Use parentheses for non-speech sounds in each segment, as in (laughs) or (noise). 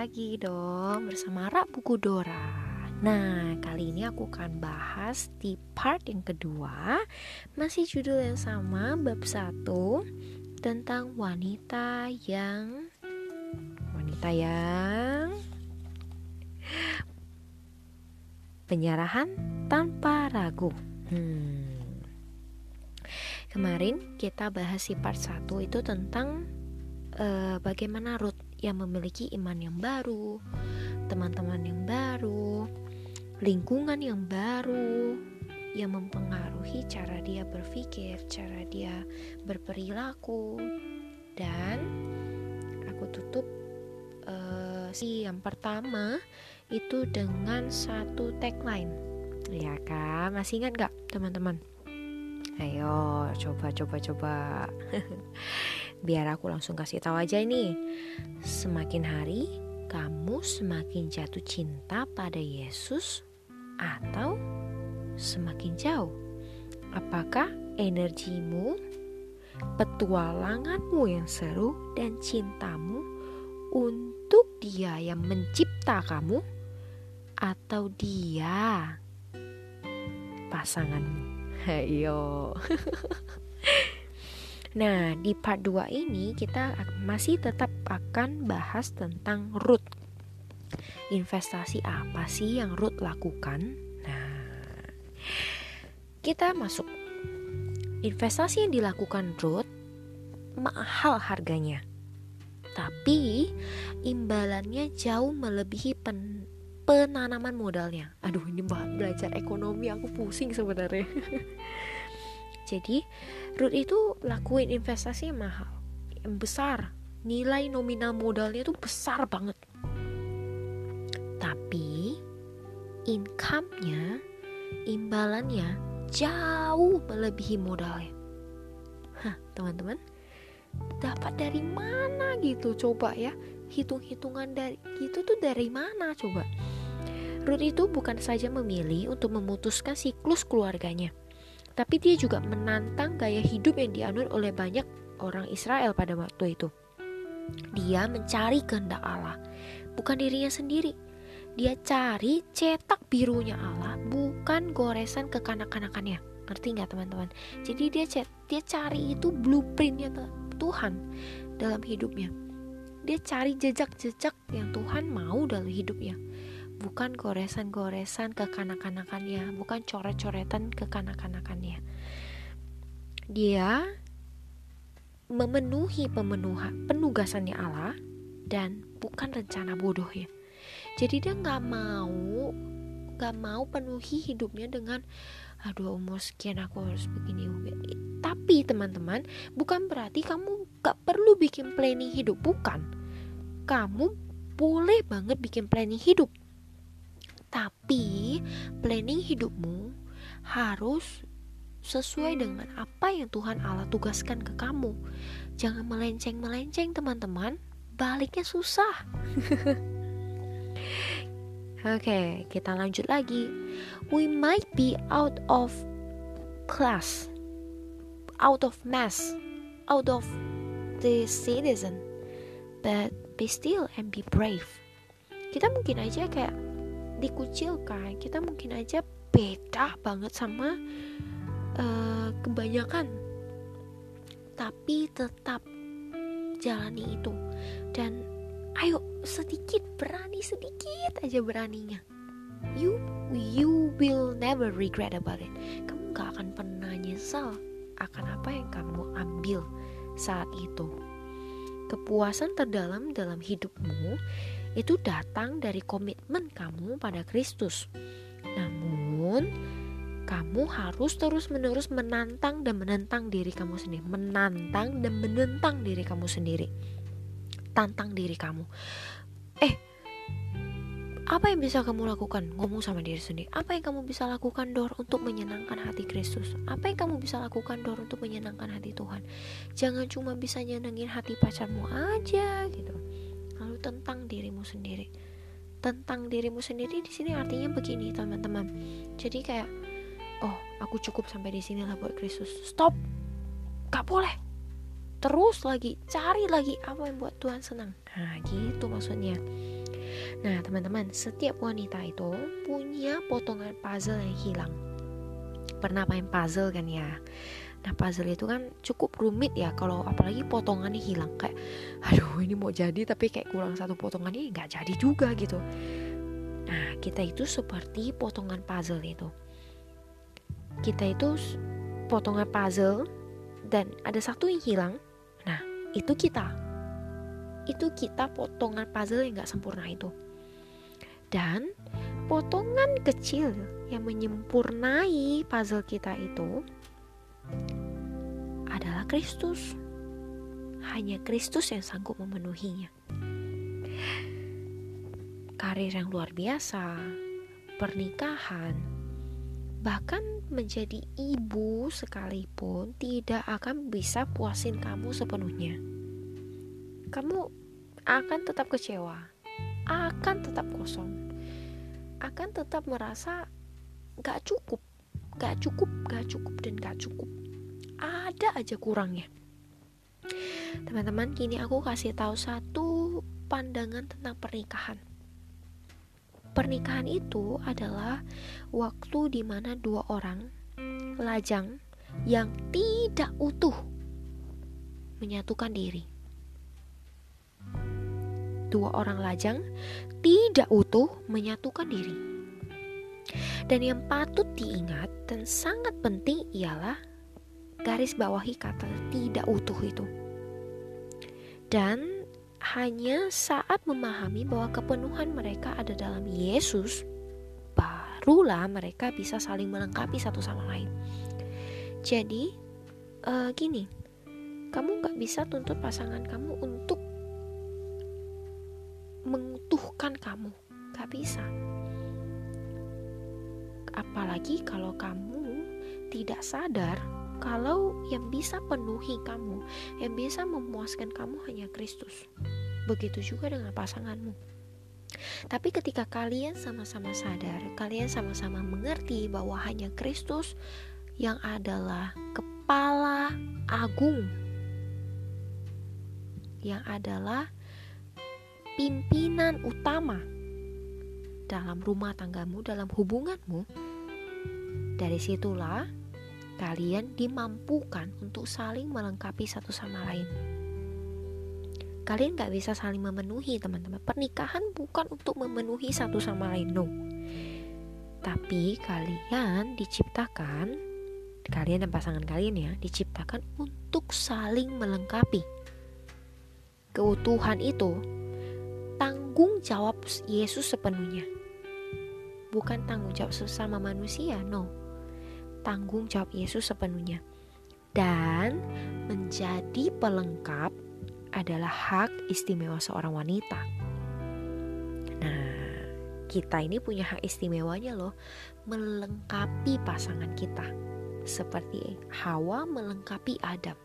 lagi dong bersama Rak Buku Dora. Nah, kali ini aku akan bahas di part yang kedua Masih judul yang sama, bab 1 Tentang wanita yang Wanita yang Penyerahan tanpa ragu hmm. Kemarin kita bahas di part 1 itu tentang uh, bagaimana Ruth yang memiliki iman yang baru, teman-teman yang baru, lingkungan yang baru yang mempengaruhi cara dia berpikir, cara dia berperilaku, dan aku tutup uh, si yang pertama itu dengan satu tagline, ya kan? Masih ingat gak teman-teman? Ayo coba coba coba. (laughs) Biar aku langsung kasih tahu aja ini. Semakin hari kamu semakin jatuh cinta pada Yesus atau semakin jauh? Apakah energimu, petualanganmu yang seru dan cintamu untuk Dia yang mencipta kamu atau Dia pasanganmu? (laughs) Ayo. (laughs) Nah, di part 2 ini kita masih tetap akan bahas tentang root. Investasi apa sih yang root lakukan? Nah, kita masuk. Investasi yang dilakukan root mahal harganya. Tapi imbalannya jauh melebihi pen penanaman modalnya. Aduh, ini belajar ekonomi aku pusing sebenarnya. (laughs) Jadi Ruth itu lakuin investasi yang mahal, yang besar. Nilai nominal modalnya itu besar banget. Tapi income-nya, imbalannya jauh melebihi modalnya. Hah, teman-teman, dapat dari mana gitu coba ya? Hitung-hitungan dari gitu tuh dari mana coba? Ruth itu bukan saja memilih untuk memutuskan siklus keluarganya, tapi dia juga menantang gaya hidup yang dianut oleh banyak orang Israel pada waktu itu. Dia mencari kehendak Allah, bukan dirinya sendiri. Dia cari cetak birunya Allah, bukan goresan kekanak-kanakannya. Ngerti nggak teman-teman? Jadi dia dia cari itu blueprintnya Tuhan dalam hidupnya. Dia cari jejak-jejak yang Tuhan mau dalam hidupnya bukan goresan-goresan kekanak-kanakannya, bukan coret-coretan kekanak-kanakannya. Dia memenuhi pemenuhan penugasannya Allah dan bukan rencana bodohnya. Jadi dia nggak mau nggak mau penuhi hidupnya dengan aduh umur sekian aku harus begini tapi teman-teman bukan berarti kamu gak perlu bikin planning hidup bukan kamu boleh banget bikin planning hidup tapi planning hidupmu harus sesuai dengan apa yang Tuhan Allah tugaskan ke kamu. Jangan melenceng-melenceng teman-teman, baliknya susah. (laughs) Oke, okay, kita lanjut lagi. We might be out of class, out of mass, out of the citizen, but be still and be brave. Kita mungkin aja kayak dikucilkan kita mungkin aja beda banget sama uh, kebanyakan. Tapi tetap jalani itu. Dan ayo sedikit berani sedikit aja beraninya. You you will never regret about it. Kamu gak akan pernah nyesal akan apa yang kamu ambil saat itu. Kepuasan terdalam dalam hidupmu itu datang dari komitmen kamu pada Kristus. Namun, kamu harus terus-menerus menantang dan menentang diri kamu sendiri, menantang dan menentang diri kamu sendiri. Tantang diri kamu. Eh, apa yang bisa kamu lakukan? Ngomong sama diri sendiri. Apa yang kamu bisa lakukan, Dor, untuk menyenangkan hati Kristus? Apa yang kamu bisa lakukan, Dor, untuk menyenangkan hati Tuhan? Jangan cuma bisa nyenengin hati pacarmu aja, gitu tentang dirimu sendiri. Tentang dirimu sendiri di sini artinya begini teman-teman. Jadi kayak oh aku cukup sampai di sini lah buat Kristus. Stop. Gak boleh. Terus lagi cari lagi apa yang buat Tuhan senang. Nah gitu maksudnya. Nah, teman-teman, setiap wanita itu punya potongan puzzle yang hilang. Pernah main puzzle kan ya? Nah, puzzle itu kan cukup rumit ya kalau apalagi potongannya hilang kayak aduh ini mau jadi tapi kayak kurang satu potongan ini nggak jadi juga gitu. Nah, kita itu seperti potongan puzzle itu. Kita itu potongan puzzle dan ada satu yang hilang. Nah, itu kita itu kita potongan puzzle yang gak sempurna itu. Dan potongan kecil yang menyempurnai puzzle kita itu Kristus. Hanya Kristus yang sanggup memenuhinya. Karir yang luar biasa, pernikahan, bahkan menjadi ibu sekalipun tidak akan bisa puasin kamu sepenuhnya kamu akan tetap kecewa, akan tetap kosong, akan tetap merasa gak cukup, gak cukup, gak cukup, dan gak cukup. Ada aja kurangnya. Teman-teman, kini aku kasih tahu satu pandangan tentang pernikahan. Pernikahan itu adalah waktu di mana dua orang lajang yang tidak utuh menyatukan diri dua orang lajang tidak utuh menyatukan diri. Dan yang patut diingat dan sangat penting ialah garis bawahi kata tidak utuh itu. Dan hanya saat memahami bahwa kepenuhan mereka ada dalam Yesus, barulah mereka bisa saling melengkapi satu sama lain. Jadi, uh, gini, kamu gak bisa tuntut pasangan kamu untuk mengutuhkan kamu gak bisa apalagi kalau kamu tidak sadar kalau yang bisa penuhi kamu, yang bisa memuaskan kamu hanya Kristus. Begitu juga dengan pasanganmu. Tapi ketika kalian sama-sama sadar, kalian sama-sama mengerti bahwa hanya Kristus yang adalah kepala agung, yang adalah pimpinan utama dalam rumah tanggamu, dalam hubunganmu, dari situlah kalian dimampukan untuk saling melengkapi satu sama lain. Kalian gak bisa saling memenuhi teman-teman. Pernikahan bukan untuk memenuhi satu sama lain, no. Tapi kalian diciptakan, kalian dan pasangan kalian ya, diciptakan untuk saling melengkapi. Keutuhan itu tanggung jawab Yesus sepenuhnya. Bukan tanggung jawab sesama manusia, no. Tanggung jawab Yesus sepenuhnya. Dan menjadi pelengkap adalah hak istimewa seorang wanita. Nah, kita ini punya hak istimewanya loh, melengkapi pasangan kita. Seperti Hawa melengkapi Adam.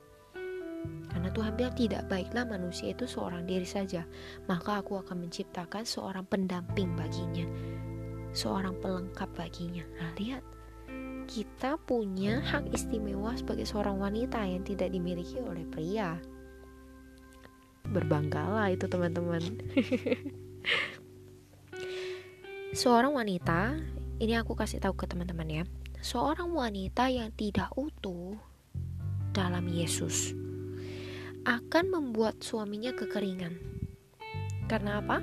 Karena Tuhan bilang tidak baiklah manusia itu seorang diri saja, maka aku akan menciptakan seorang pendamping baginya, seorang pelengkap baginya. Nah, lihat, kita punya hak istimewa sebagai seorang wanita yang tidak dimiliki oleh pria. Berbanggalah itu teman-teman. (laughs) seorang wanita, ini aku kasih tahu ke teman-teman ya. Seorang wanita yang tidak utuh dalam Yesus akan membuat suaminya kekeringan. Karena apa?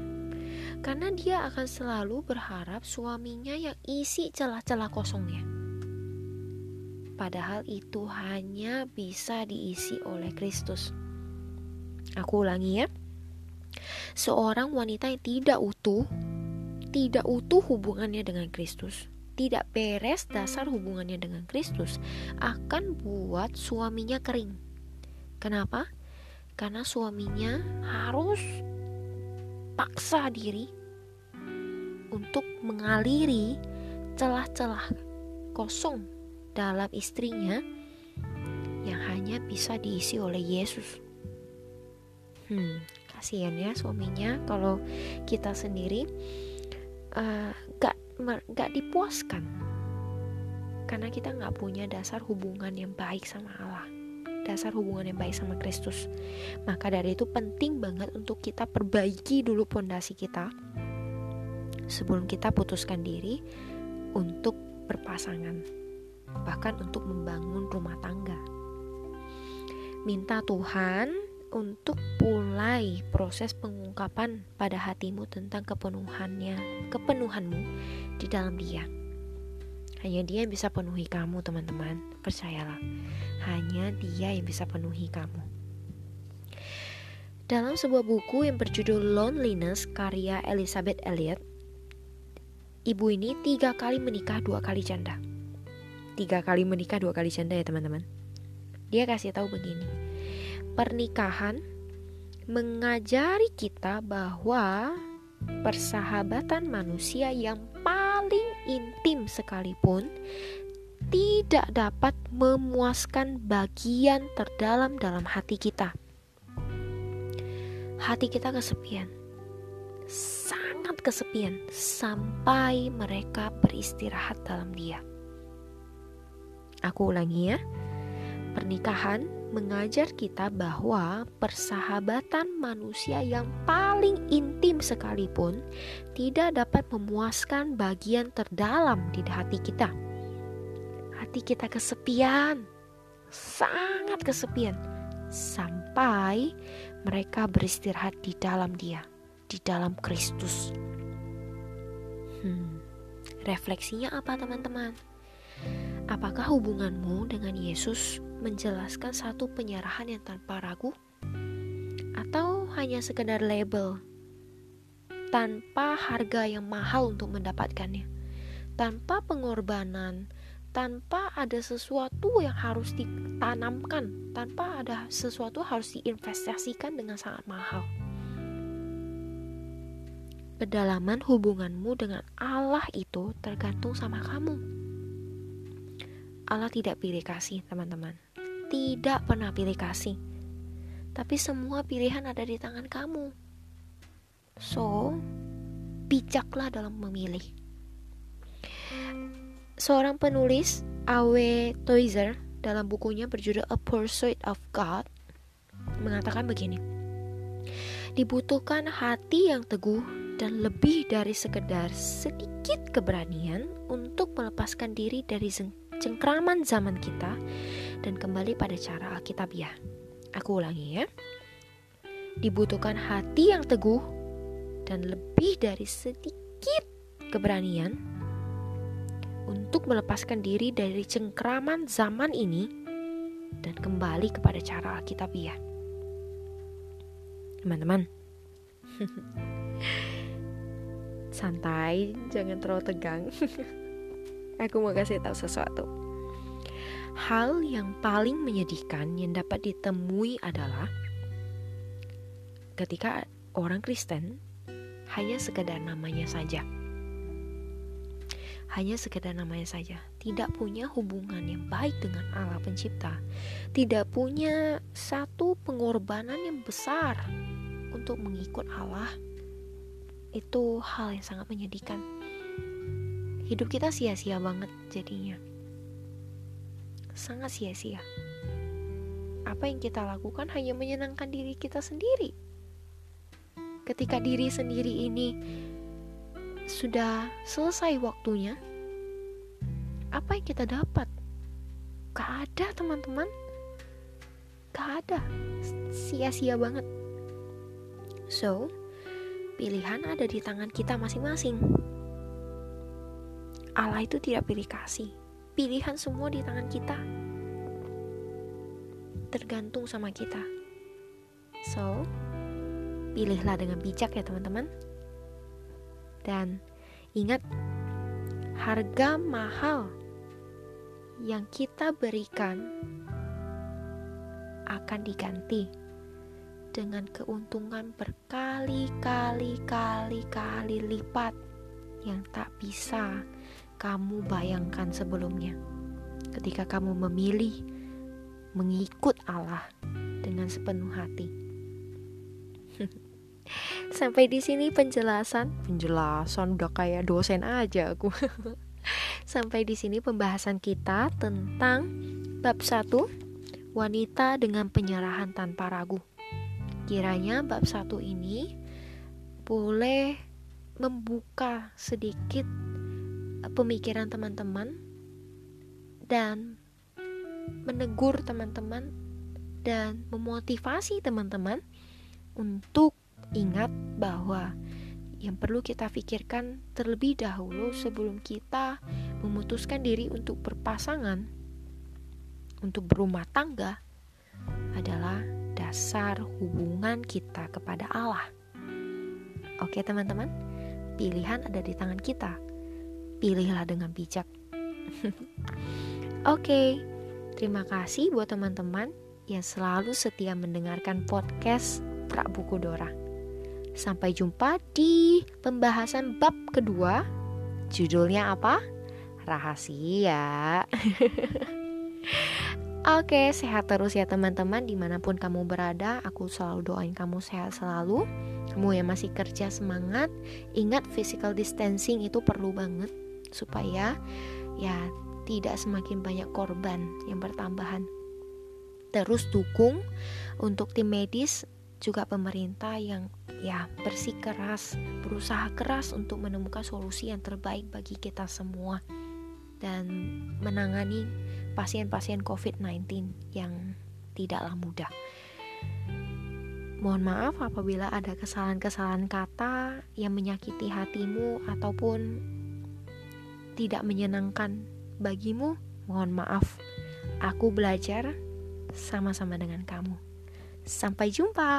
Karena dia akan selalu berharap suaminya yang isi celah-celah kosongnya. Padahal itu hanya bisa diisi oleh Kristus. Aku ulangi ya. Seorang wanita yang tidak utuh, tidak utuh hubungannya dengan Kristus, tidak beres dasar hubungannya dengan Kristus, akan buat suaminya kering. Kenapa? karena suaminya harus paksa diri untuk mengaliri celah-celah kosong dalam istrinya yang hanya bisa diisi oleh Yesus. Hmm, kasihan ya suaminya kalau kita sendiri uh, gak gak dipuaskan karena kita nggak punya dasar hubungan yang baik sama Allah dasar hubungan yang baik sama Kristus. Maka dari itu penting banget untuk kita perbaiki dulu pondasi kita sebelum kita putuskan diri untuk berpasangan, bahkan untuk membangun rumah tangga. Minta Tuhan untuk mulai proses pengungkapan pada hatimu tentang kepenuhannya, kepenuhanmu di dalam Dia. Hanya Dia yang bisa penuhi kamu, teman-teman. Percayalah, hanya Dia yang bisa penuhi kamu. Dalam sebuah buku yang berjudul Loneliness karya Elizabeth Elliot, ibu ini tiga kali menikah dua kali janda. Tiga kali menikah dua kali janda ya teman-teman. Dia kasih tahu begini, pernikahan mengajari kita bahwa persahabatan manusia yang paling intim sekalipun tidak dapat memuaskan bagian terdalam dalam hati kita. Hati kita kesepian, sangat kesepian sampai mereka beristirahat dalam Dia. Aku ulangi ya, pernikahan mengajar kita bahwa persahabatan manusia yang paling intim sekalipun tidak dapat memuaskan bagian terdalam di hati kita. Hati kita kesepian, sangat kesepian, sampai mereka beristirahat di dalam Dia, di dalam Kristus. Hmm, refleksinya apa, teman-teman? Apakah hubunganmu dengan Yesus menjelaskan satu penyerahan yang tanpa ragu? Atau hanya sekedar label tanpa harga yang mahal untuk mendapatkannya? Tanpa pengorbanan, tanpa ada sesuatu yang harus ditanamkan, tanpa ada sesuatu harus diinvestasikan dengan sangat mahal. Kedalaman hubunganmu dengan Allah itu tergantung sama kamu. Allah tidak pilih kasih, teman-teman tidak pernah pilih kasih. Tapi semua pilihan ada di tangan kamu. So, bijaklah dalam memilih. Seorang penulis, Awe Toizer, dalam bukunya berjudul A Pursuit of God, mengatakan begini. Dibutuhkan hati yang teguh dan lebih dari sekedar sedikit keberanian untuk melepaskan diri dari cengkraman zaman kita dan kembali pada cara Alkitabiah. Aku ulangi ya. Dibutuhkan hati yang teguh dan lebih dari sedikit keberanian untuk melepaskan diri dari cengkraman zaman ini dan kembali kepada cara Alkitabiah. Teman-teman, (laughs) santai, jangan terlalu tegang. (laughs) Aku mau kasih tahu sesuatu. Hal yang paling menyedihkan yang dapat ditemui adalah ketika orang Kristen hanya sekedar namanya saja. Hanya sekedar namanya saja, tidak punya hubungan yang baik dengan Allah Pencipta, tidak punya satu pengorbanan yang besar untuk mengikut Allah. Itu hal yang sangat menyedihkan hidup kita sia-sia banget jadinya. Sangat sia-sia. Apa yang kita lakukan hanya menyenangkan diri kita sendiri. Ketika diri sendiri ini sudah selesai waktunya apa yang kita dapat? Gak ada teman-teman. Gak ada. Sia-sia banget. So pilihan ada di tangan kita masing-masing Allah itu tidak pilih kasih. Pilihan semua di tangan kita. Tergantung sama kita. So, pilihlah dengan bijak ya teman-teman. Dan ingat, harga mahal yang kita berikan akan diganti dengan keuntungan berkali-kali kali-kali lipat yang tak bisa kamu bayangkan sebelumnya ketika kamu memilih mengikut Allah dengan sepenuh hati. (laughs) Sampai di sini penjelasan, penjelasan udah kayak dosen aja aku. (laughs) Sampai di sini pembahasan kita tentang bab 1 wanita dengan penyerahan tanpa ragu. Kiranya bab 1 ini boleh membuka sedikit pemikiran teman-teman dan menegur teman-teman dan memotivasi teman-teman untuk ingat bahwa yang perlu kita pikirkan terlebih dahulu sebelum kita memutuskan diri untuk berpasangan, untuk berumah tangga, adalah dasar hubungan kita kepada Allah. Oke, teman-teman, pilihan ada di tangan kita. Pilihlah dengan bijak. (laughs) Oke, terima kasih buat teman-teman yang selalu setia mendengarkan podcast Prak Buku Dora. Sampai jumpa di pembahasan bab kedua. Judulnya apa? Rahasia. (laughs) Oke, sehat terus ya teman-teman di mana pun kamu berada. Aku selalu doain kamu sehat selalu. Kamu yang masih kerja semangat. Ingat physical distancing itu perlu banget supaya ya tidak semakin banyak korban yang bertambahan. Terus dukung untuk tim medis juga pemerintah yang ya bersikeras, berusaha keras untuk menemukan solusi yang terbaik bagi kita semua dan menangani pasien-pasien COVID-19 yang tidaklah mudah. Mohon maaf apabila ada kesalahan-kesalahan kata yang menyakiti hatimu ataupun tidak menyenangkan bagimu. Mohon maaf, aku belajar sama-sama dengan kamu. Sampai jumpa.